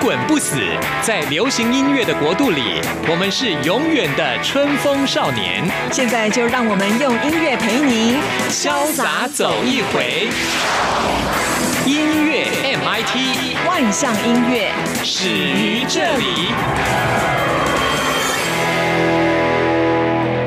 滚不死，在流行音乐的国度里，我们是永远的春风少年。现在就让我们用音乐陪您潇洒走一回。音乐 MIT 万象音乐始于这里。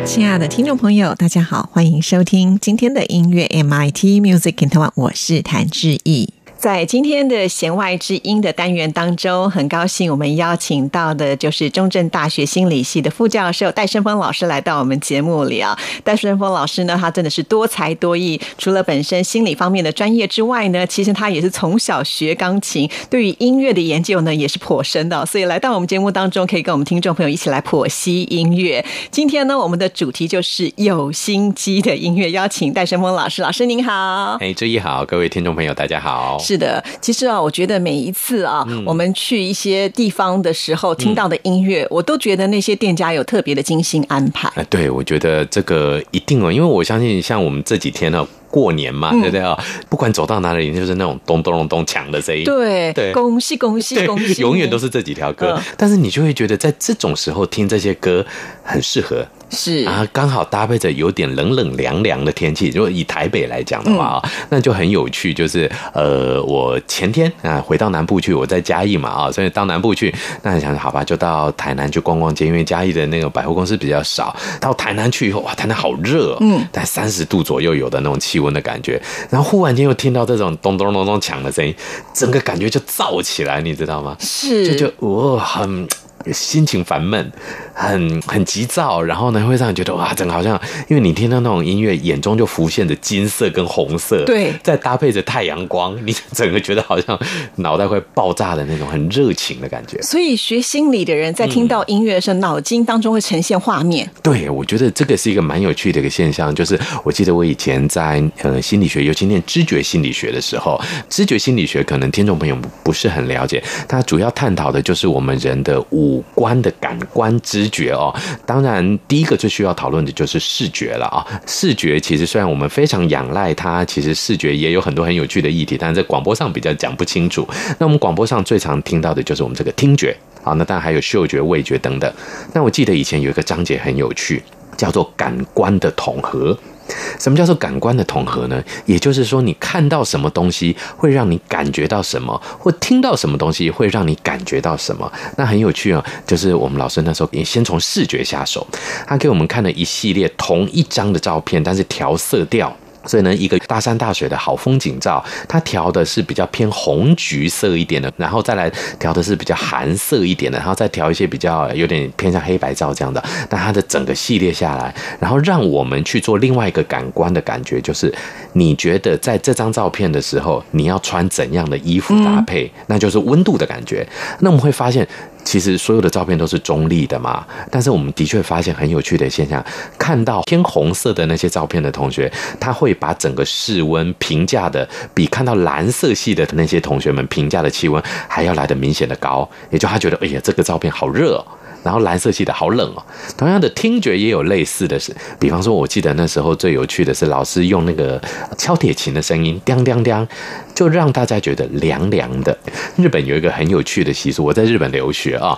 亲爱的听众朋友，大家好，欢迎收听今天的音乐 MIT Music in Taiwan，我是谭志毅。在今天的弦外之音的单元当中，很高兴我们邀请到的就是中正大学心理系的副教授戴胜峰老师来到我们节目里啊。戴胜峰老师呢，他真的是多才多艺，除了本身心理方面的专业之外呢，其实他也是从小学钢琴，对于音乐的研究呢也是颇深的。所以来到我们节目当中，可以跟我们听众朋友一起来剖析音乐。今天呢，我们的主题就是有心机的音乐，邀请戴胜峰老师，老师您好。哎，志毅好，各位听众朋友大家好。是的，其实啊，我觉得每一次啊，我们去一些地方的时候听到的音乐，我都觉得那些店家有特别的精心安排。哎，对，我觉得这个一定哦，因为我相信，像我们这几天呢，过年嘛，对不对啊？不管走到哪里，就是那种咚咚咚咚锵的声音。对对恭喜恭喜恭喜！永远都是这几条歌，但是你就会觉得在这种时候听这些歌很适合。是啊，刚好搭配着有点冷冷凉凉的天气。如果以台北来讲的话啊，那就很有趣。就是呃，我前天啊回到南部去，我在嘉义嘛啊，所以到南部去，那想好吧，就到台南去逛逛街，因为嘉义的那个百货公司比较少。到台南去以后，哇，台南好热，嗯，在三十度左右有的那种气温的感觉。然后忽然间又听到这种咚咚咚咚锵的声音，整个感觉就燥起来，你知道吗？是，就就哦很。心情烦闷，很很急躁，然后呢，会让你觉得哇，整个好像，因为你听到那种音乐，眼中就浮现着金色跟红色，对，再搭配着太阳光，你 整个觉得好像脑袋会爆炸的那种很热情的感觉。所以学心理的人在听到音乐的时候，脑筋当中会呈现画面。对，我觉得这个是一个蛮有趣的一个现象，就是我记得我以前在呃心理学，尤其念知觉心理学的时候，知觉心理学可能听众朋友不是很了解，它主要探讨的就是我们人的五五官的感官知觉哦。当然，第一个最需要讨论的就是视觉了啊。视觉其实虽然我们非常仰赖它，其实视觉也有很多很有趣的议题，但是在广播上比较讲不清楚。那我们广播上最常听到的就是我们这个听觉。啊，那当然还有嗅觉、味觉等等。那我记得以前有一个章节很有趣，叫做感官的统合。什么叫做感官的统合呢？也就是说，你看到什么东西会让你感觉到什么，或听到什么东西会让你感觉到什么。那很有趣啊，就是我们老师那时候也先从视觉下手，他给我们看了一系列同一张的照片，但是调色调。所以呢，一个大山大水的好风景照，它调的是比较偏红橘色一点的，然后再来调的是比较寒色一点的，然后再调一些比较有点偏向黑白照这样的。那它的整个系列下来，然后让我们去做另外一个感官的感觉，就是你觉得在这张照片的时候，你要穿怎样的衣服搭配，那就是温度的感觉。那我们会发现。其实所有的照片都是中立的嘛，但是我们的确发现很有趣的现象，看到偏红色的那些照片的同学，他会把整个室温评价的比看到蓝色系的那些同学们评价的气温还要来的明显的高，也就他觉得，哎呀，这个照片好热哦。然后蓝色系的好冷哦。同样的听觉也有类似的是，比方说，我记得那时候最有趣的是老师用那个敲铁琴的声音，叮叮叮，就让大家觉得凉凉的。日本有一个很有趣的习俗，我在日本留学啊。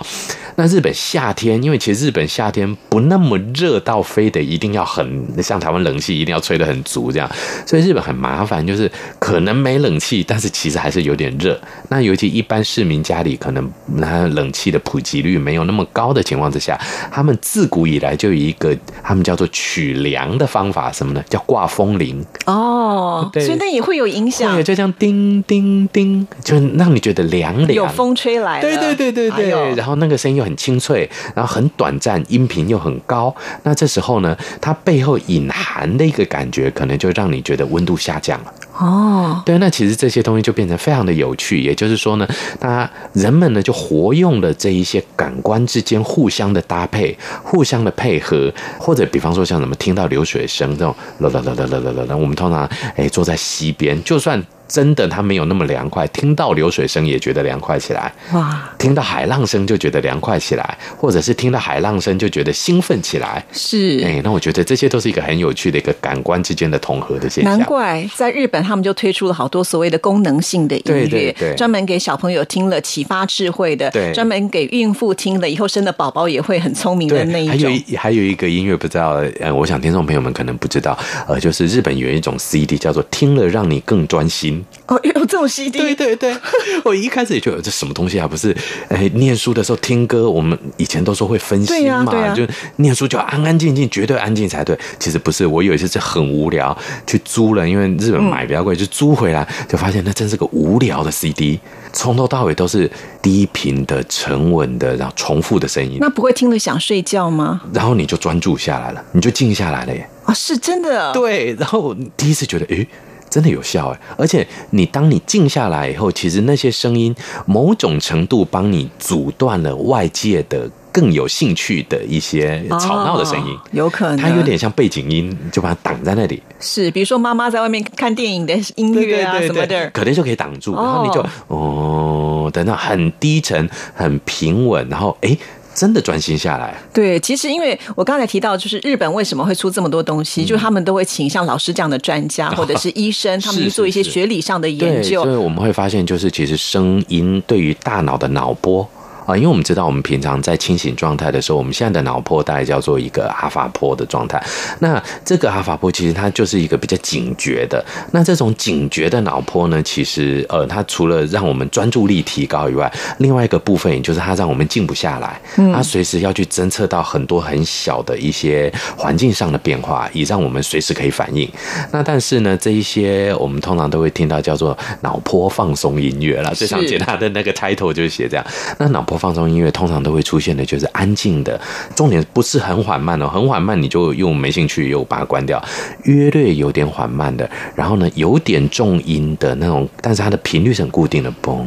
那日本夏天，因为其实日本夏天不那么热到非得一定要很像台湾冷气一定要吹得很足这样，所以日本很麻烦，就是可能没冷气，但是其实还是有点热。那尤其一般市民家里可能那冷气的普及率没有那么高的情况之下，他们自古以来就有一个他们叫做取凉的方法，什么呢？叫挂风铃。哦，对所以那也会有影响对，。就这样叮叮叮，就让你觉得凉凉，有风吹来，对对对对对，然后那个声音又很清脆，然后很短暂，音频又很高，那这时候呢，它背后隐含的一个感觉，可能就让你觉得温度下降了。哦，对，那其实这些东西就变成非常的有趣，也就是说呢，那人们呢就活用了这一些感官之间互相的搭配、互相的配合，或者比方说像什么听到流水声这种，啦啦啦啦啦啦啦，我们通常哎坐在溪边，就算真的它没有那么凉快，听到流水声也觉得凉快起来。哇，听到海浪声就觉得凉快起来，或者是听到海浪声就觉得兴奋起来。是。哎，那我觉得这些都是一个很有趣的一个感官之间的统合的现象。难怪在日本，他们就推出了好多所谓的功能性的音乐，专门给小朋友听了启发智慧的，对专门给孕妇听了以后生的宝宝也会很聪明的那一种。还有一还有一个音乐，不知道，呃，我想听众朋友们可能不知道，呃，就是日本有一种 CD 叫做“听了让你更专心哦，有这种 CD，对对对，我一开始也觉得这什么东西啊？不是，哎，念书的时候听歌，我们以前都说会分心嘛，就念书就安安静静，绝对安静才对。其实不是，我有一次是很无聊去租了，因为日本买比较贵，就租回来，就发现那真是个无聊的 CD，从头到尾都是低频的、沉稳的，然后重复的声音，那不会听了想睡觉吗？然后你就专注下来了，你就静下来了耶。啊、是真的。对，然后第一次觉得，诶，真的有效哎！而且你当你静下来以后，其实那些声音某种程度帮你阻断了外界的更有兴趣的一些吵闹的声音哦。有可能它有点像背景音，就把它挡在那里。是，比如说妈妈在外面看电影的音乐啊什么的，可能就可以挡住，哦然后你就哦，等到很低沉、很平稳，然后诶，真的专心下来。对，其实因为我刚才提到，就是日本为什么会出这么多东西，嗯就是他们都会请像老师这样的专家 或者是医生，他们去做一些学理上的研对，究所。以我们会发现，就是其实声音对于大脑的脑波。啊，因为我们知道，我们平常在清醒状态的时候，我们现在的脑波大概叫做一个阿法波的状态。那这个阿法波其实它就是一个比较警觉的。那这种警觉的脑波呢，其实呃，它除了让我们专注力提高以外，另外一个部分也就是它让我们静不下来，它随时要去侦测到很多很小的一些环境上的变化，以让我们随时可以反应。那但是呢，这一些我们通常都会听到叫做脑波放松音乐啦，最常见它的那个 title 就是写这样。那脑波放松音乐通常都会出现的就是安静的，重点不是很缓慢哦，很缓慢你就又没兴趣，又把它关掉。约略有点缓慢的，然后呢有点重音的那种，但是它的频率是很固定的，嘣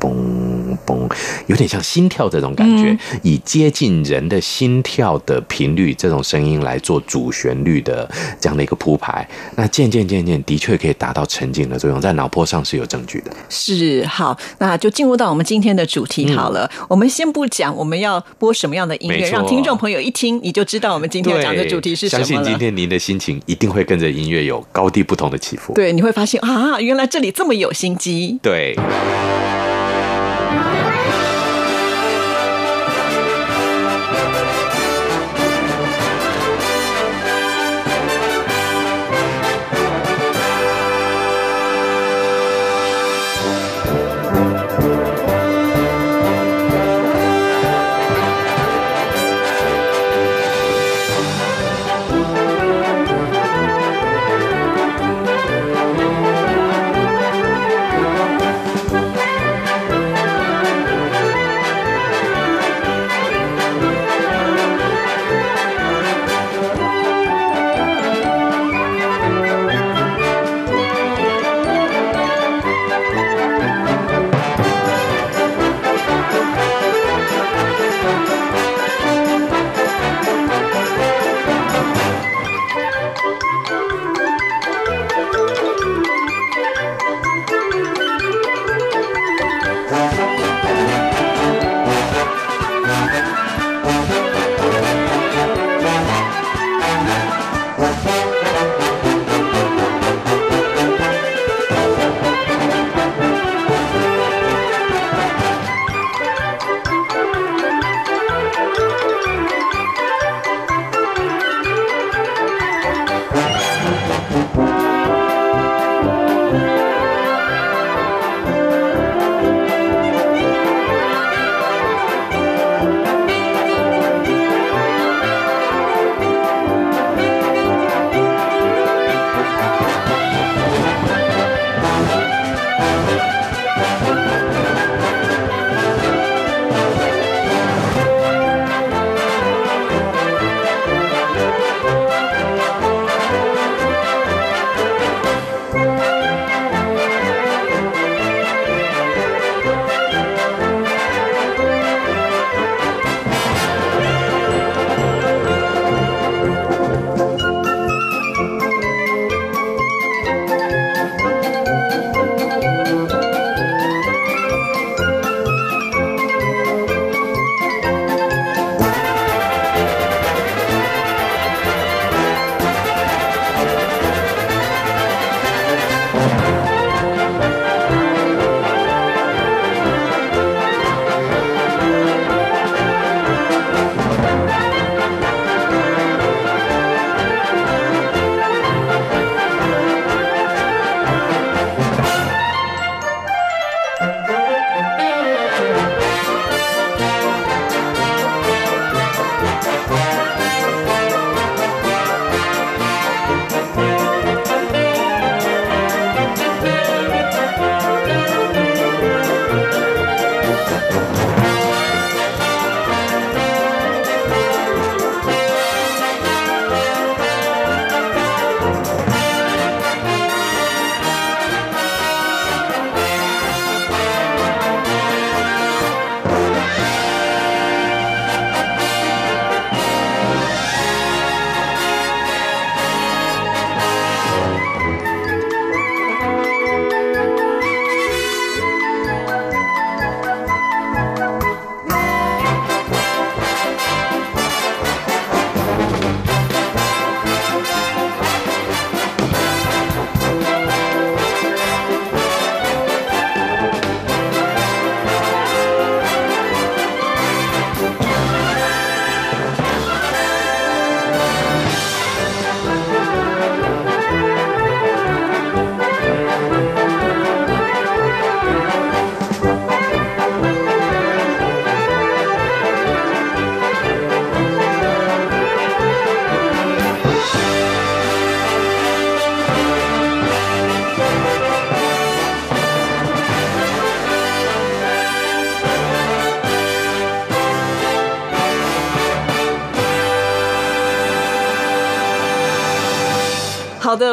嘣嘣，有点像心跳这种感觉，以接近人的心跳的频率这种声音来做主旋律的这样的一个铺排。那渐渐渐渐的确可以达到沉浸的作用，在脑波上是有证据的。是好，那就进入到我们今天的主题好了。我们先不讲我们要播什么样的音乐，让听众朋友一听你就知道我们今天要讲的主题是什么相信。今天您的心情一定会跟着音乐有高低不同的起伏。对，你会发现啊，原来这里这么有心机。对。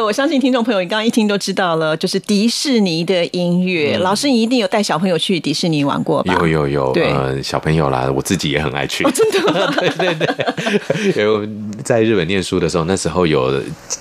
我相信听众朋友，你刚刚一听都知道了，就是迪士尼的音乐。老师，你一定有带小朋友去迪士尼玩过吧？有有有，对呃，小朋友啦，我自己也很爱去。真的吗？对 对对，因为我在日本念书的时候，那时候有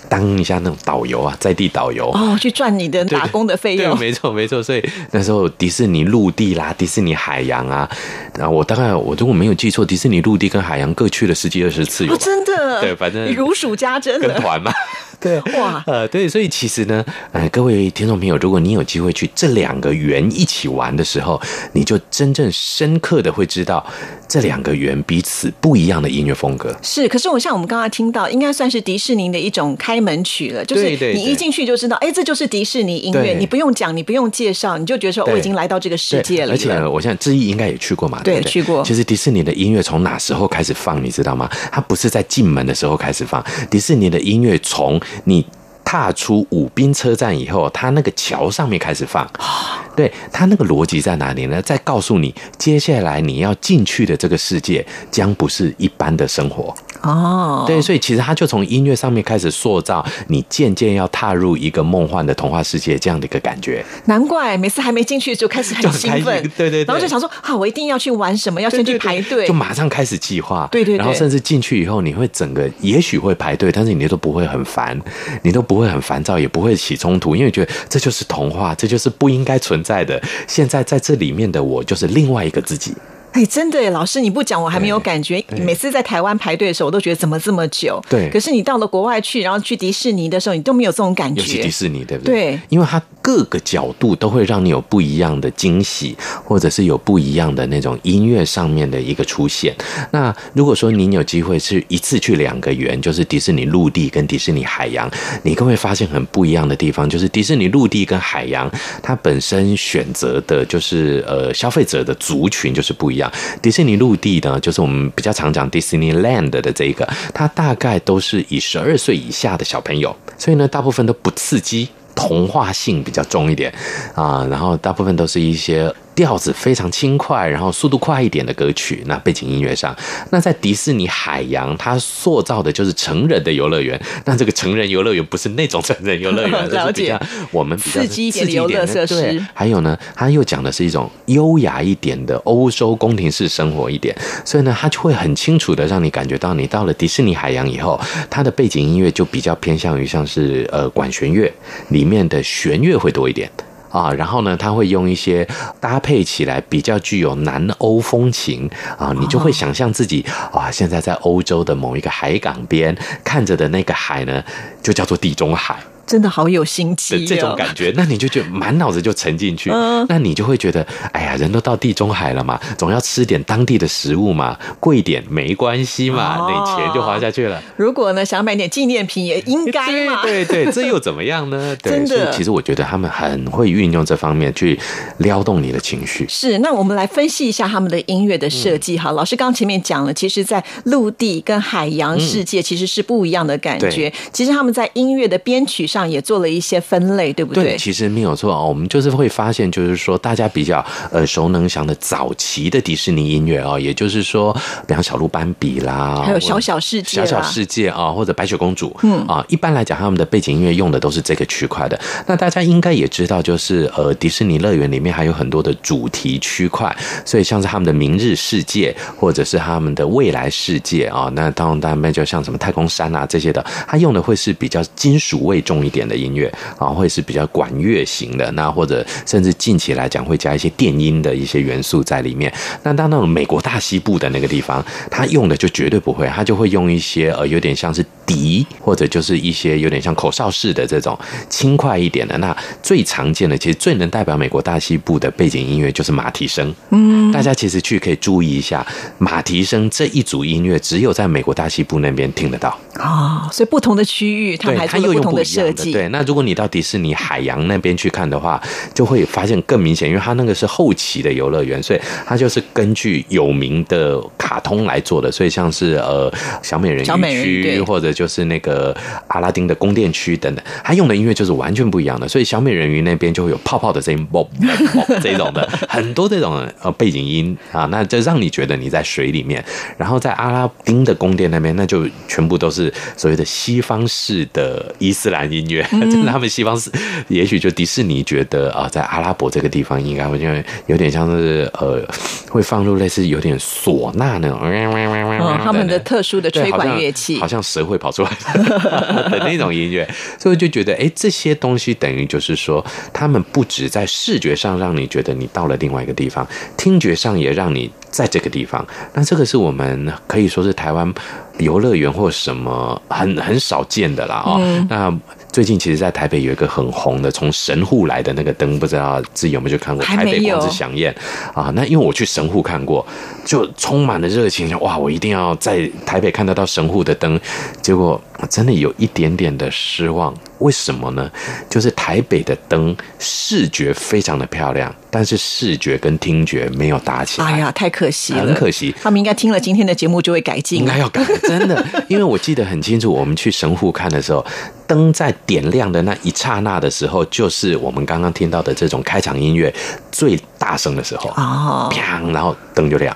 当一下那种导游啊，在地导游。哦，去赚你的打工的费用对，用。没错没错。所以那时候迪士尼陆地啦，迪士尼海洋啊，然后我大概我如果没有记错，迪士尼陆地跟海洋各去了十几二十次有哦，真的，对反正你如数家珍了。跟团嘛。对，哇呃，对，所以其实呢，呃，各位听众朋友，如果你有机会去这两个园一起玩的时候，你就真正深刻的会知道这两个园彼此不一样的音乐风格。是，可是我像我们刚刚听到，应该算是迪士尼的一种开门曲了，就是你一进去就知道，哎，这就是迪士尼音乐，你不用讲，你不用介绍，你就觉得说我已经来到这个世界了。而且我想志毅应该也去过嘛，对？去过其实迪士尼的音乐从哪时候开始放，你知道吗？它不是在进门的时候开始放，迪士尼的音乐从你。踏出武滨车站以后，它那个桥上面开始放，对它那个逻辑在哪里呢？在告诉你，接下来你要进去的这个世界将不是一般的生活。哦，对，所以其实他就从音乐上面开始塑造你渐渐要踏入一个梦幻的童话世界这样的一个感觉。难怪每次还没进去就开始很兴奋，对对对然后就想说啊，我一定要去玩什么，要先去排队就。马上开始计划。对对对然后甚至进去以后，你会整个也许会排队，但是你都不会很烦，你都不会很烦躁，也不会起冲突，因为觉得这就是童话，这就是不应该存在的。现在在这里面的我就是另外一个自己。哎，真的耶，老师你不讲我还没有感觉。每次在台湾排队的时候，我都觉得怎么这么久。对可是你到了国外去，然后去迪士尼的时候，你都没有这种感觉尤其。迪士尼，对不对？对因为它各个角度都会让你有不一样的惊喜，或者是有不一样的那种音乐上面的一个出现。那如果说您有机会是一次去两个园，就是迪士尼陆地跟迪士尼海洋，你更会发现很不一样的地方，就是迪士尼陆地跟海洋，它本身选择的就是呃消费者的族群就是不一样。迪士尼陆地呢，就是我们比较常讲 Disneyland 的这一个，它大概都是以十二岁以下的小朋友，所以呢，大部分都不刺激。童话性比较重一点啊，然后大部分都是一些调子非常轻快，然后速度快一点的歌曲。那背景音乐上，那在迪士尼海洋，它塑造的就是成人的游乐园。那这个成人游乐园不是那种成人游乐园，了解我们比较刺激一点的游乐设施对，还有呢，它又讲的是一种优雅一点的欧洲宫廷式生活一点，所以呢，它就会很清楚的让你感觉到，你到了迪士尼海洋以后，它的背景音乐就比较偏向于像是呃管弦乐里面的弦乐会多一点。啊，然后呢，他会用一些搭配起来比较具有南欧风情啊，你就会想象自己啊，现在在欧洲的某一个海港边看着的那个海呢，就叫做地中海。真的好有心机、哦、这种感觉，那你就觉得满脑子就沉进去，嗯那你就会觉得，哎呀，人都到地中海了嘛，总要吃点当地的食物嘛，贵一点没关系嘛，哦那钱就花下去了。如果呢想买点纪念品，也应该嘛。对对对，这又怎么样呢？对，真的所以其实我觉得他们很会运用这方面去撩动你的情绪。是，那我们来分析一下他们的音乐的设计哈。老师刚前面讲了，其实，在陆地跟海洋世界其实是不一样的感觉。对其实他们在音乐的编曲上也做了一些分类，对不对？对其实没有错啊。我们就是会发现，就是说大家比较耳熟能详的早期的迪士尼音乐啊，也就是说，比方小鹿斑比啦，还有小小世界啦小小世界啊，或者白雪公主，嗯啊，一般来讲，他们的背景音乐用的都是这个区块的。那大家应该也知道，就是呃，迪士尼乐园里面还有很多的主题区块，所以像是他们的明日世界，或者是他们的未来世界啊，那当然当然就像什么太空山啊这些的，它用的会是比较金属味重一点的音乐啊，会是比较管乐型的，那或者甚至近期来讲会加一些电音的一些元素在里面。那到那种美国大西部的那个地方，他用的就绝对不会，他就会用一些呃有点像是笛，或者就是一些有点像口哨式的这种轻快一点的。那最常见的，其实最能代表美国大西部的背景音乐就是马蹄声。嗯，大家其实去可以注意一下，马蹄声这一组音乐只有在美国大西部那边听得到。哦，所以不同的区域，对，它又用不一样对，那如果你到迪士尼海洋那边去看的话，就会发现更明显，因为它那个是后期的游乐园，所以它就是根据有名的卡通来做的。所以像是呃小美人鱼区，或者就是那个阿拉丁的宫殿区等等，它用的音乐就是完全不一样的。所以小美人鱼那边就会有泡泡的声音，啵啵 这种的，很多这种呃背景音啊，那就让你觉得你在水里面。然后在阿拉丁的宫殿那边，那就全部都是所谓的西方式的伊斯兰音乐，就是他们西方是，也许就迪士尼觉得啊，在阿拉伯这个地方应该会因为有点像是呃，会放入类似有点唢呐那种，嗯，他们的特殊的吹管乐器，好像蛇会跑出来的那种音乐，所以就觉得哎，这些东西等于就是说，他们不止在视觉上让你觉得你到了另外一个地方，听觉上也让你。在这个地方，那这个是我们可以说是台湾游乐园或什么很很少见的啦哦。那最近其实，在台北有一个很红的从神户来的那个灯，不知道自己有没有去看过？台北光之祥宴啊，那因为我去神户看过，就充满了热情，哇！我一定要在台北看得到神户的灯，结果真的有一点点的失望。为什么呢？就是台北的灯视觉非常的漂亮，但是视觉跟听觉没有搭起来。哎呀，太可惜了，很可惜。他们应该听了今天的节目就会改进，应该要改，真的。因为我记得很清楚，我们去神户看的时候，灯在点亮的那一刹那的时候，就是我们刚刚听到的这种开场音乐最大声的时候哦，砰，然后灯就亮。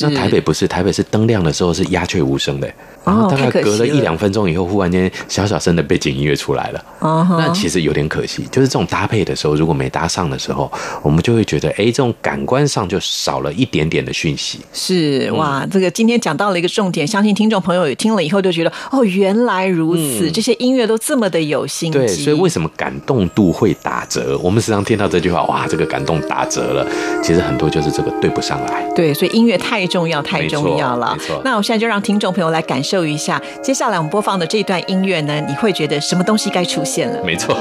那台北不是，台北是灯亮的时候是鸦雀无声的。然后大概隔了一两分钟以后，忽然间小小声的背景音乐出来了。哦那其实有点可惜，就是这种搭配的时候，如果没搭上的时候，我们就会觉得，哎，这种感官上就少了一点点的讯息。是哇，这个今天讲到了一个重点，相信听众朋友也听了以后就觉得，哦，原来如此，这些音乐都这么的有心对，所以为什么感动度会打折？我们时常听到这句话，哇，这个感动打折了。其实很多就是这个对不上来。对，所以音乐太重要，太重要了。没错。那我现在就让听众朋友来感受。一下，接下来我们播放的这段音乐呢，你会觉得什么东西该出现了？没错。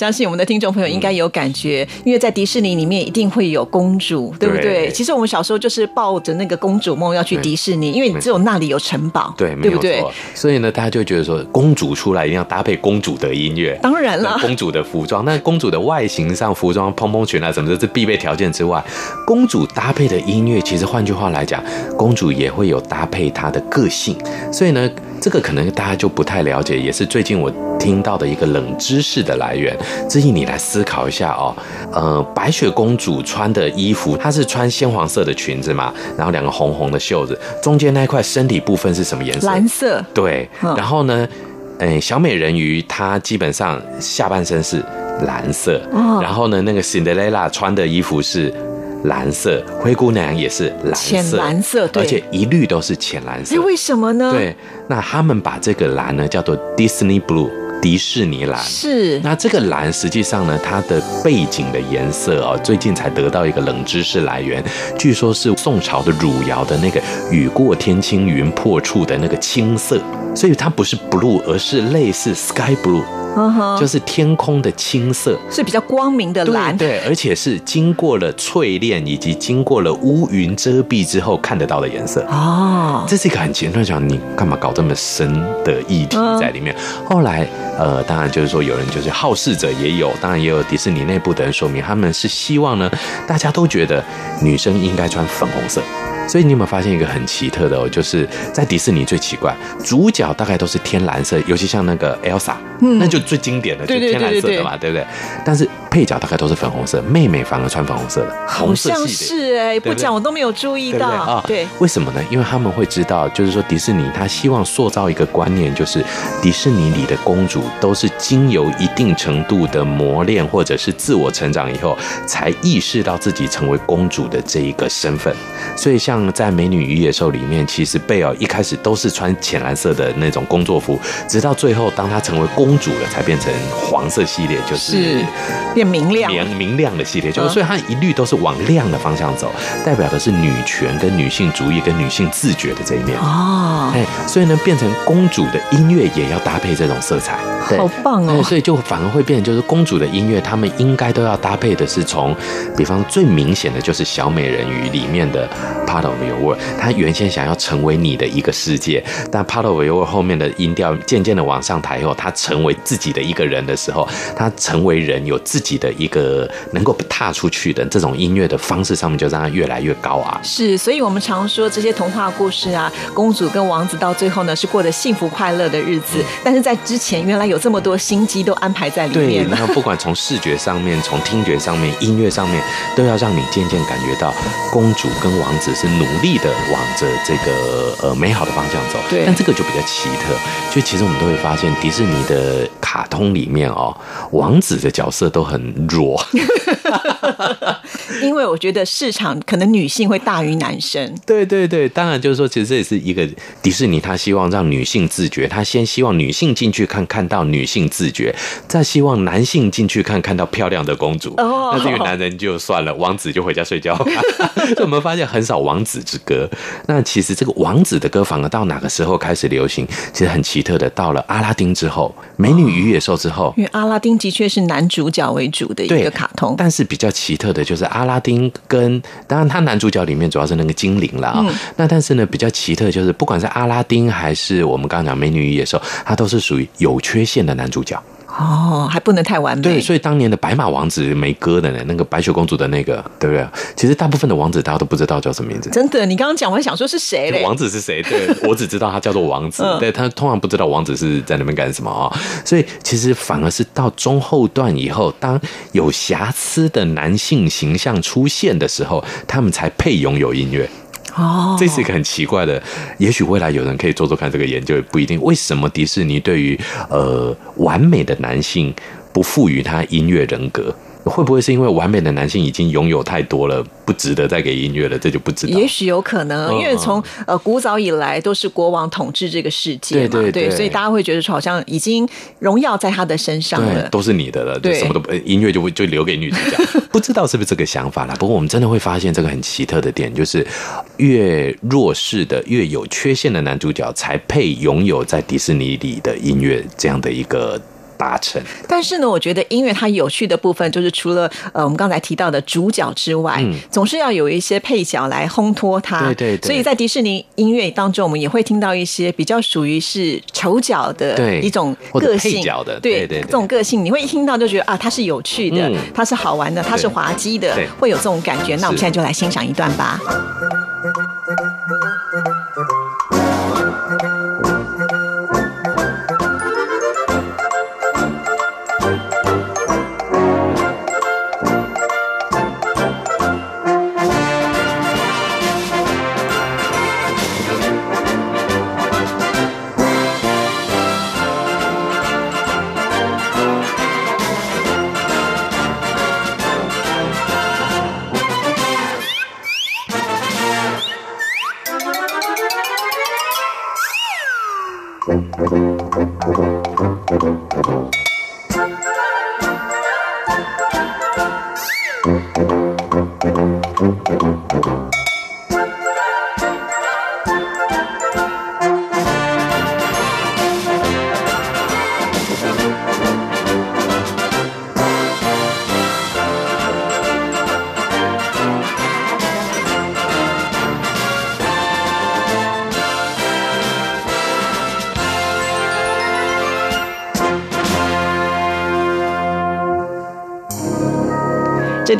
相信我们的听众朋友应该有感觉，因为在迪士尼里面一定会有公主，对不对？对其实我们小时候就是抱着那个公主梦要去迪士尼，因为你只有那里有城堡，对，没对不对？有错。所以呢，大家就觉得说，公主出来一定要搭配公主的音乐。当然了，公主的服装，那公主的外形上，服装蓬蓬裙啊什么的，是必备条件之外，公主搭配的音乐，其实换句话来讲，公主也会有搭配她的个性。所以呢，这个可能大家就不太了解，也是最近我听到的一个冷知识的来源。志毅，你来思考一下哦。呃，白雪公主穿的衣服，她是穿鲜黄色的裙子嘛，然后两个红红的袖子，中间那块身体部分是什么颜色？蓝色，对，嗯然后呢，诶，小美人鱼她基本上下半身是蓝色，哦然后呢，那个 Cinderella 穿的衣服是蓝色，灰姑娘也是蓝色，浅蓝色对而且一律都是浅蓝色哎，。为什么呢？，对，那他们把这个蓝呢叫做 Disney Blue，迪士尼蓝。是那这个蓝实际上呢，它的背景的颜色哦，最近才得到一个冷知识来源，据说是宋朝的汝窑的那个“雨过天青云破处”的那个青色，所以它不是 blue，而是类似 sky blue，就是天空的青色。是比较光明的蓝，对，对而且是经过了淬炼以及经过了乌云遮蔽之后看得到的颜色。哦，这是一个很简单讲，你干嘛搞这么深的议题在里面？后来，呃，当然就是说，有人就是好事者也有，当然也有迪士尼内部的人说明，他们是希望呢，大家都觉得女生应该穿粉红色。所以你有没有发现一个很奇特的哦？就是在迪士尼最奇怪，主角大概都是天蓝色，尤其像那个 Elsa，、那就最经典的，就天蓝色的嘛，对不对？但是配角大概都是粉红色，妹妹反而穿粉红色的，好红色像系的。是哎，对不讲我都没有注意到啊？，对，为什么呢？因为他们会知道，就是说迪士尼他希望塑造一个观念，就是迪士尼里的公主都是经由一定程度的磨练或者是自我成长以后，才意识到自己成为公主的这一个身份。所以像在《美女与野兽》里面，其实贝尔一开始都是穿浅蓝色的那种工作服，直到最后当她成为公主了，才变成黄色系列，就是是变明亮，明明亮的系列，就嗯。是所以它一律都是往亮的方向走，代表的是女权跟女性主义跟女性自觉的这一面。哦，哎，所以呢，变成公主的音乐也要搭配这种色彩，对。好棒哦。所以就反而会变成就是公主的音乐，他们应该都要搭配的是从，比方最明显的就是小美人鱼里面的 Part of Your World，她原先想要成为你的一个世界，但 Part of Your World 后面的音调渐渐的往上抬后，她成为自己的一个人的时候，她成为人有自己的一个能够踏出去的这种音乐的方式上面，就让它越来越高啊。是，所以我们常说这些童话故事啊，公主跟王子到最后呢是过得幸福快乐的日子，但是在之前原来有这么多心机都安排在里，面 对。然后不管从视觉上面、从听觉上面、音乐上面，都要让你渐渐感觉到公主跟王子是努力的往着这个呃美好的方向走。对但这个就比较奇特，就其实我们都会发现，迪士尼的卡通里面哦，王子的角色都很弱。因为我觉得市场可能女性会大于男生。对对对，当然就是说，其实这也是一个迪士尼，他希望让女性自觉，他先希望女性进去看，看到女性自觉，再希望男性进去看，看到漂亮的公主。哦那这个男人就算了，王子就回家睡觉。所以我们发现很少王子之歌。那其实这个王子的歌，反而到哪个时候开始流行？其实很奇特的，到了阿拉丁之后，《美女与野兽》之后。因为阿拉丁的确是男主角为主的一个卡通，但是比较奇特的就是阿拉丁跟当然他男主角里面主要是那个精灵了啊、嗯那但是呢比较奇特就是不管是阿拉丁还是我们刚刚讲美女与野兽，他都是属于有缺陷的男主角。哦，还不能太完美。对，所以当年的白马王子没歌的呢，那个白雪公主的那个，对不对？其实大部分的王子大家都不知道叫什么名字。真的，你刚刚讲，我还想说是谁嘞？王子是谁？对 我只知道他叫做王子，嗯对他通常不知道王子是在那边干什么啊、所以其实反而是到中后段以后，当有瑕疵的男性形象出现的时候，他们才配拥有音乐。哦，这是一个很奇怪的，也许未来有人可以做做看这个研究，也不一定。为什么迪士尼对于呃完美的男性不赋予他音乐人格？会不会是因为完美的男性已经拥有太多了，不值得再给音乐了？这就不知道。也许有可能，嗯因为从呃古早以来都是国王统治这个世界嘛，对对对所以大家会觉得说好像已经荣耀在他的身上对，了。都是你的了，对什么都音乐就会就留给女主角。不知道是不是这个想法啦？不过我们真的会发现这个很奇特的点，就是越弱势的、越有缺陷的男主角才配拥有在迪士尼里的音乐这样的一个达成。但是呢，我觉得音乐它有趣的部分就是除了呃我们刚才提到的主角之外，嗯。总是要有一些配角来烘托它。对对对。所以在迪士尼音乐当中，我们也会听到一些比较属于是丑角的对一种个性。对对对对。这种个性，你会一听到就觉得啊，它是有趣的嗯，它是好玩的，它是滑稽的，会有这种感觉。那我们现在就来欣赏一段吧。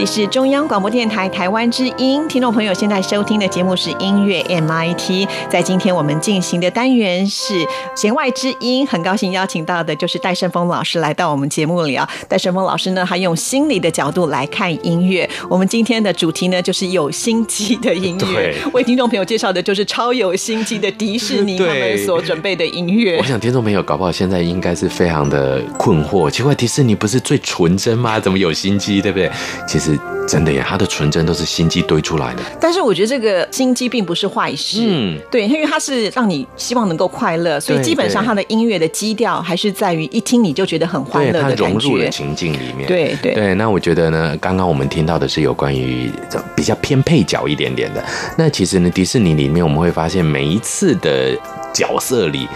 里是中央广播电台台湾之音，听众朋友现在收听的节目是音乐 MIT。在今天我们进行的单元是弦外之音，很高兴邀请到的就是戴胜峰老师来到我们节目里啊。戴胜峰老师呢，他用心理的角度来看音乐。我们今天的主题呢，就是有心机的音乐对。为听众朋友介绍的就是超有心机的迪士尼他们所准备的音乐 我。想听众朋友搞不好现在应该是非常的困惑，奇怪迪士尼不是最纯真吗？怎么有心机，对不对？其实真的呀，他的纯真都是心机堆出来的。但是我觉得这个心机并不是坏事，嗯对，因为它是让你希望能够快乐，所以基本上他的音乐的基调还是在于一听你就觉得很欢，乐融感觉。入了情境里面。对对对，那我觉得呢，刚刚我们听到的是有关于比较偏配角一点点的。那其实呢，迪士尼里面我们会发现，每一次的角色里。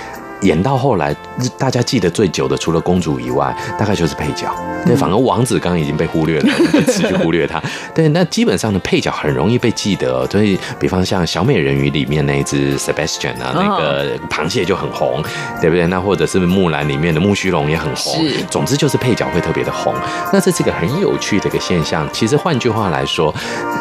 演到后来，大家记得最久的，除了公主以外，大概就是配角。对，反而王子刚刚已经被忽略了，持续忽略他。对，那基本上的，配角很容易被记得、哦。所以，比方像小美人鱼里面那一只 Sebastian 啊，那个螃蟹就很红，对不对？那或者是木兰里面的木须龙也很红。是总之就是配角会特别的红。那这是一个很有趣的一个现象。其实换句话来说，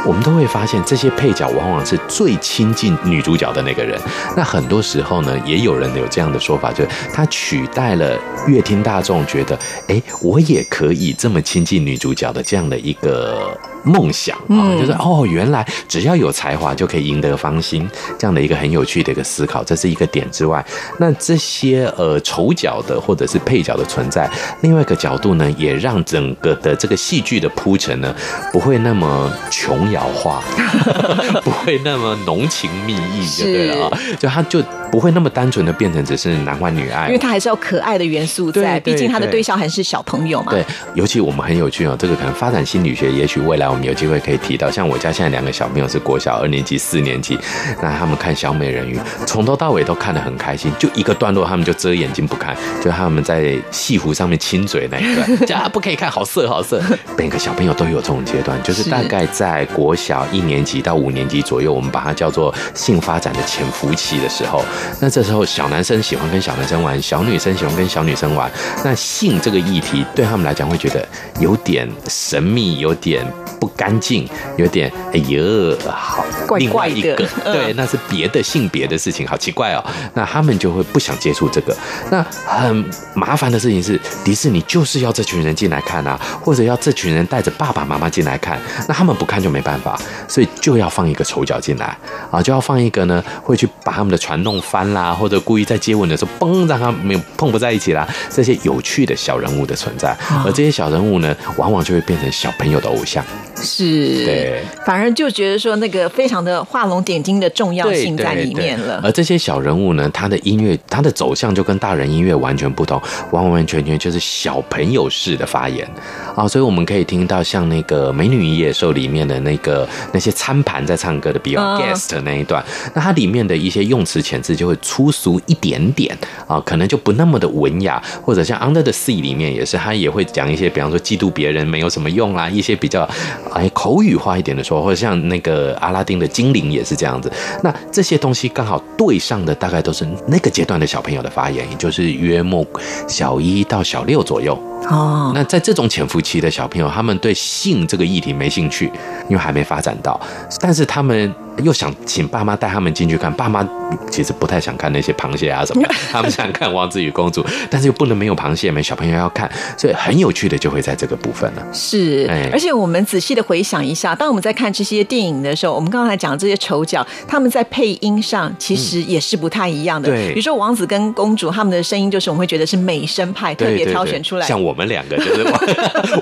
我们都会发现这些配角往往是最亲近女主角的那个人。那很多时候呢，也有人有这样的说法，就是他取代了乐听大众觉得，哎，我也可以这么亲近女主角的这样的一个梦想啊、嗯。就是哦，原来只要有才华就可以赢得芳心，这样的一个很有趣的一个思考，这是一个点之外，那这些呃丑角的或者是配角的存在，另外一个角度呢，也让整个的这个戏剧的铺陈呢，不会那么琼瑶化，不会那么浓情蜜意，就对了啊、就它就不会那么单纯的变成只是男欢女爱因为，他还是要可爱的元素在，毕竟他的对对象还是小朋友嘛。对，尤其我们很有趣哦，这个可能发展心理学，也许未来我们有机会可以提到。像我家现在两个小朋友是国小二年级、四年级，那他们看小美人鱼，从头到尾都看得很开心，就一个段落他们就遮眼睛不看，就他们在戏服上面亲嘴那一段，叫啊不可以看，好色好色。每个小朋友都有这种阶段，就是是大概在国小一年级到五年级左右，我们把它叫做性发展的潜伏期的时候。那这时候小男生喜欢跟小男生玩，小女生喜欢跟小女生玩。那性这个议题对他们来讲会觉得有点神秘，有点不干净，有点哎呦好，怪怪的一个嗯对，那是别的性别的事情，好奇怪哦。那他们就会不想接触这个。那很麻烦的事情是，迪士尼就是要这群人进来看啊，或者要这群人带着爸爸妈妈进来看，那他们不看就没办法，所以就要放一个丑角进来啊，就要放一个呢会去把他们的船弄翻啦，或者故意在接吻的时候嘣让他没有碰不在一起啦，这些有趣的小人物的存在，而这些小人物呢，往往就会变成小朋友的偶像。是，对，反而就觉得说那个非常的画龙点睛的重要性在里面了。而这些小人物呢，他的音乐，他的走向就跟大人音乐完全不同，完完全全就是小朋友式的发言。啊，所以我们可以听到像那个《美女与野兽》里面的那个那些餐盘在唱歌的 Beyond Guest 那一段，那它里面的一些用词遣字就会粗俗一点点点啊，可能就不那么的文雅，或者像 Under the Sea 里面也是，他也会讲一些，比方说嫉妒别人没有什么用啦，一些比较哎口语化一点的说，或者像那个阿拉丁的精灵也是这样子。那这些东西刚好对上的大概都是那个阶段的小朋友的发言，也就是约莫小一到小六左右。哦，那在这种潜伏期的小朋友，他们对性这个议题没兴趣，因为还没发展到，但是他们又想请爸妈带他们进去看，爸妈其实不太想看那些螃蟹啊什么，他们想看王子与公主，但是又不能没有螃蟹，没小朋友要看，所以很有趣的就会在这个部分了。是哎，而且我们仔细的回想一下，当我们在看这些电影的时候，我们刚才讲这些丑角，他们在配音上其实也是不太一样的。对比如说王子跟公主，他们的声音就是我们会觉得是美声派，特别挑选出来。像我们两个就是王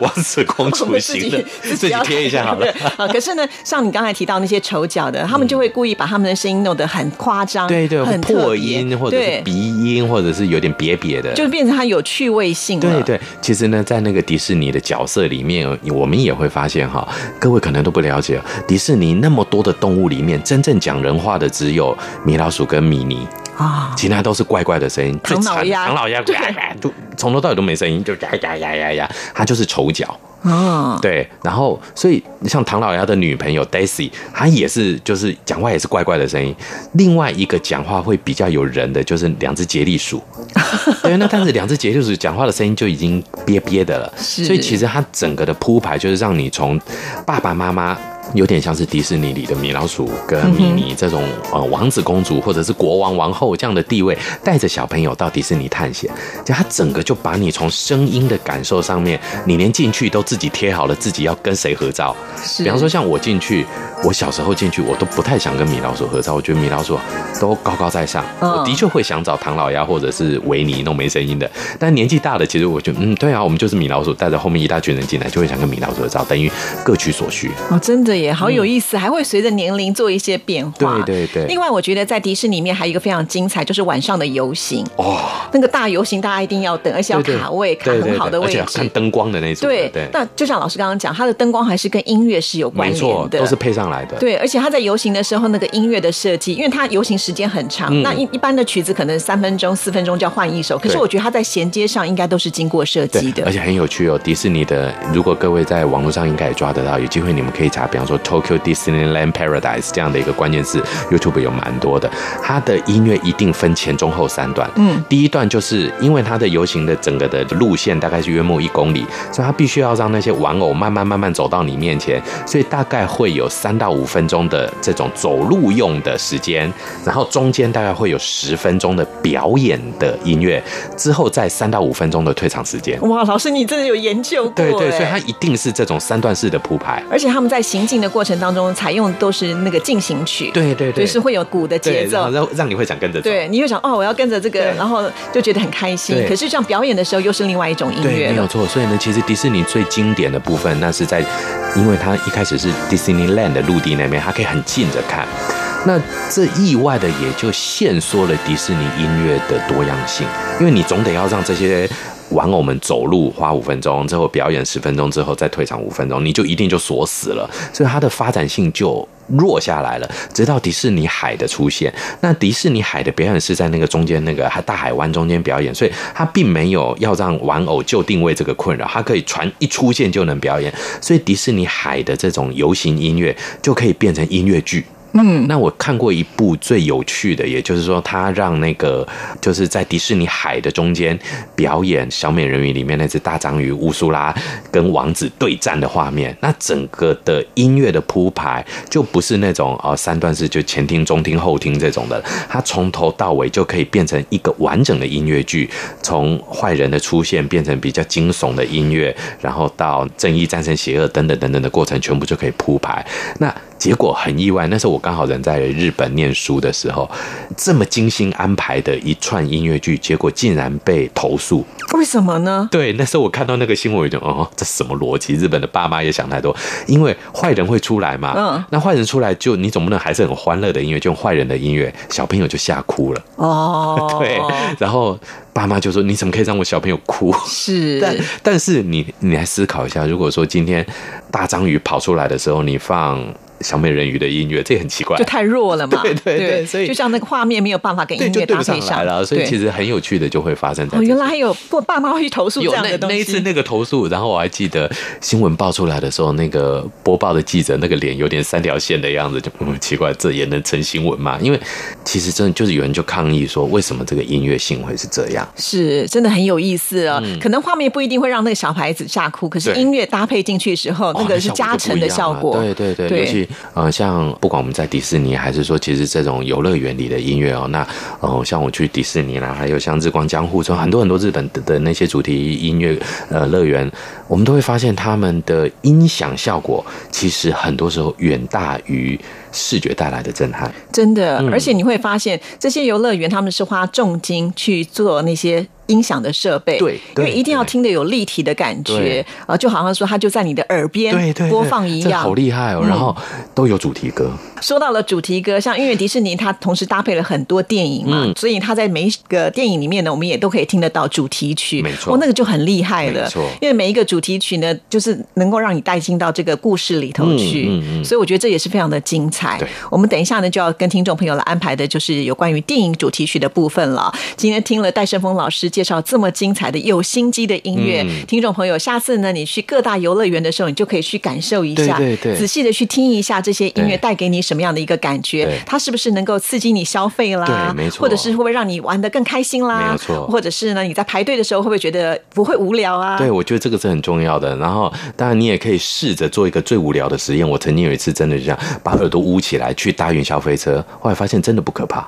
王子公我主型的，自己要贴一下好了。啊，可是呢，像你刚才提到那些丑角的，他们就会故意把他们的声音弄得很夸张，对对，很破音或者是，鼻音，或者是有点瘪瘪的，就变成它有趣味性了。对对，其实呢，在那个迪士尼的角色里面，我们也会发现哈，各位可能都不了解，迪士尼那么多的动物里面，真正讲人话的只有米老鼠跟米妮，啊，其他都是怪怪的声音。最惨唐老鸭唐老鸭对 都从头到尾都没声音，就呀呀呀呀呀，它就是丑角。啊，对，然后所以像唐老鸭的女朋友 Daisy，她也是就是讲话也是怪怪的声音。另外一个讲话会比较有人的，就是两只杰利鼠。对，那但是两只杰利鼠讲话的声音就已经憋憋的了，是所以其实它整个的铺排就是让你从爸爸妈妈。有点像是迪士尼里的米老鼠跟米妮这种呃王子公主或者是国王王后这样的地位，带着小朋友到迪士尼探险，就它整个就把你从声音的感受上面，你连进去都自己贴好了自己要跟谁合照。比方说像我进去，我小时候进去我都不太想跟米老鼠合照，我觉得米老鼠都高高在上，嗯我的确会想找唐老鸭或者是维尼那种没声音的。但年纪大了，其实我觉得嗯对啊，我们就是米老鼠，带着后面一大群人进来，就会想跟米老鼠合照，等于各取所需。哦，真的耶，好有意思，还会随着年龄做一些变化。对对对另外，我觉得在迪士尼里面还有一个非常精彩，就是晚上的游行。哦，那个大游行，大家一定要等，而且要卡位，卡对对很好的位对而且看。灯光的那种。对对，那就像老师刚刚讲，它的灯光还是跟音乐是有关没错联，的，都是配上来的。对，而且他在游行的时候，那个音乐的设计，因为他游行时间很长，嗯那一一般的曲子可能三分钟、四分钟就要换一首，可是我觉得他在衔接上应该都是经过设计的而。且很有趣哦。迪士尼的，如果各位在网络上应该也抓得到，有机会你们可以查，比方说 Tokyo Disneyland Paradise 这样的一个关键字，YouTube 有蛮多的。它的音乐一定分前中后三段。嗯，第一段就是因为它的游行的整个的路线大概是约莫一公里，所以它必须要让那些玩偶慢慢慢慢走到你面前，所以大概会有三到五分钟的这种走路用的时间，然后中间大概会有十分钟的表演的音乐，之后再三到五分钟的退场时间。哇，老师你真的有研究过对对，哎所以它一定是这种三段式的铺排。而且他们在行进的过程当中采用都是那个进行曲，对对对，就是会有鼓的节奏，然后奏。让让你会想跟着。对，你会想哦，我要跟着这个，然后就觉得很开心。可是这样表演的时候又是另外一种音，乐。没有错。所以呢，其实迪士尼最经典的部分，那是在，因为它一开始是 Disneyland 的陆地那边，它可以很近着看。那这意外的也就限缩了迪士尼音乐的多样性，因为你总得要让这些玩偶们走路花五分钟，之后表演十分钟之后再退场五分钟，你就一定就锁死了，所以它的发展性就弱下来了。直到迪士尼海的出现，那迪士尼海的表演是在那个中间那个大海湾中间表演，所以它并没有要让玩偶就定位这个困扰，它可以船一出现就能表演，所以迪士尼海的这种游行音乐就可以变成音乐剧。嗯，那我看过一部最有趣的，也就是说，他让那个就是在迪士尼海的中间表演《小美人鱼》里面那只大章鱼乌苏拉跟王子对战的画面。那整个的音乐的铺排就不是那种呃三段式就前听、中听、后听这种的，它从头到尾就可以变成一个完整的音乐剧，从坏人的出现变成比较惊悚的音乐，然后到正义战胜邪恶等等等等的过程，全部就可以铺排。那结果很意外，那时候我刚好人在日本念书的时候，这么精心安排的一串音乐剧，结果竟然被投诉。为什么呢？对，那时候我看到那个新闻，我就哦，这什么逻辑？日本的爸妈也想太多，因为坏人会出来嘛。嗯那坏人出来就你总不能还是很欢乐的音乐，就用坏人的音乐，小朋友就吓哭了。哦，对，然后爸妈就说：“你怎么可以让我小朋友哭？”是，但但是你你来思考一下，如果说今天大章鱼跑出来的时候，你放小美人鱼的音乐，这也很奇怪就。太弱了嘛。对对对所以就像那个画面没有办法跟，音乐搭配上来了，所以其实很有趣的就会发生在哦，原来还有不爸妈会去投诉这样的东西。那一次那个投诉，然后我还记得新闻爆出来的时候，那个播报的记者那个脸有点三条线的样子，就嗯奇怪，这也能成新闻吗？因为其实真的就是有人就抗议说，为什么这个音乐性会是这样？是真的很有意思啊、可能画面不一定会让那个小孩子吓哭，可是音乐搭配进去的时候，那个是哦加成的效果。对对对，对尤其呃，像不管我们在迪士尼，还是说其实这种游乐园里的音乐哦，那呃，像我去迪士尼啦，还有像日光江户村，很多很多日本的的那些主题音乐呃乐园，我们都会发现他们的音响效果其实很多时候远大于视觉带来的震撼。真的，嗯而且你会发现这些游乐园他们是花重金去做那些。音响的设备，对对因为一定要听得有立体的感觉对，啊，就好像说它就在你的耳边播放一样，好厉害哦！嗯然后都有主题歌，说到了主题歌，像因为迪士尼它同时搭配了很多电影嘛，嗯所以它在每一个电影里面呢，我们也都可以听得到主题曲。没错哦，那个就很厉害了。没错因为每一个主题曲呢，就是能够让你带进到这个故事里头去，所以我觉得这也是非常的精彩对。我们等一下呢，就要跟听众朋友来安排的就是有关于电影主题曲的部分了。今天听了戴胜峰老师介绍这么精彩的有心机的音乐，嗯听众朋友，下次呢，你去各大游乐园的时候，你就可以去感受一下，对对对仔细的去听一下这些音乐带给你什么样的一个感觉，它是不是能够刺激你消费啦？对没错或者是会不会让你玩的更开心啦？没有错或者是呢，你在排队的时候会不会觉得不会无聊啊？对，我觉得这个是很重要的。然后，当然你也可以试着做一个最无聊的实验。我曾经有一次真的就这样把耳朵捂起来去搭云霄飞车，后来发现真的不可怕。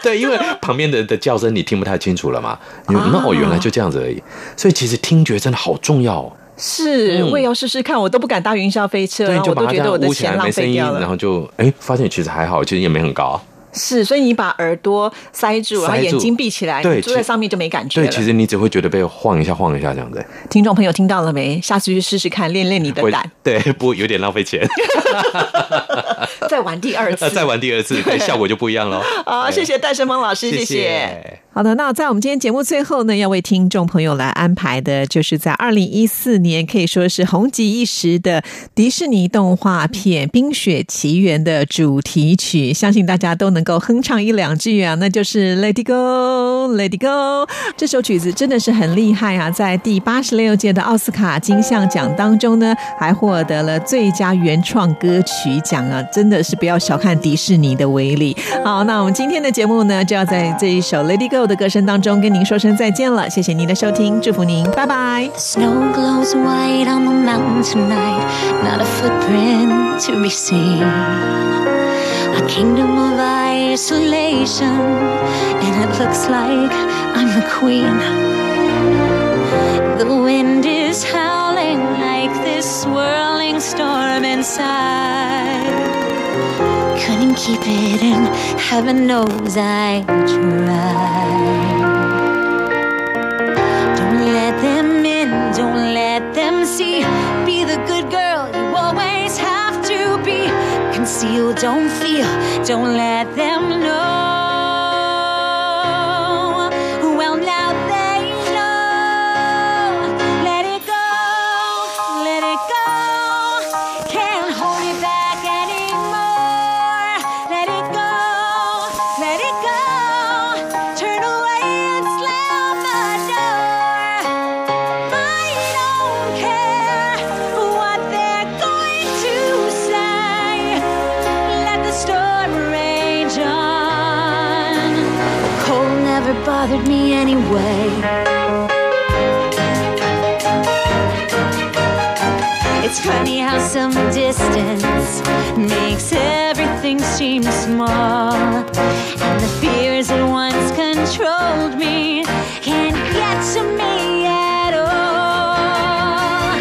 对，因为旁边的的叫声你听不太清楚了嘛。那哦，原来就这样子而已。所以其实听觉真的好重要哦。是，嗯我也要试试看，我都不敢搭云霄飞车，对，然后我都觉得我的钱浪没声音，费掉了。然后就哎发现其实还好，其实也没很高。是，所以你把耳朵塞住，然后眼睛闭起来，对你坐在上面就没感觉对，了。其实你只会觉得被晃一下晃一下这样子。听众朋友听到了没？下次去试试看，练练你的胆，对，不有点浪费钱。再玩第二次。再玩第二次，对，效果就不一样了。好，谢谢戴胜峰老师，谢谢。好的，那在我们今天节目最后呢，要为听众朋友来安排的，就是在二零一四年可以说是红极一时的迪士尼动画片《冰雪奇缘》的主题曲，相信大家都能能够哼唱一两句啊，那就是《Let It Go, Let It Go》这首曲子真的是很厉害啊，在第八十六届的奥斯卡金像奖当中呢，还获得了最佳原创歌曲奖啊，真的是不要小看迪士尼的威力。好，那我们今天的节目呢，就要在这一首《Let It Go》的歌声当中跟您说声再见了，谢谢您的收听，祝福您，拜拜。A kingdom of isolation, and it looks like I'm the queen. The wind is howling like this swirling storm inside. Couldn't keep it in, heaven knows I tried. Don't let them in, don't let them see. Conceal, don't feel, don't let them know. Me anyway. It's funny how some distance makes everything seem small. And the fears that once controlled me can't get to me at all.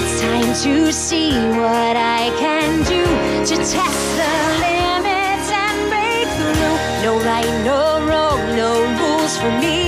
It's time to see what I can do to test the limits and break through. No right, no wrong, no rules for me.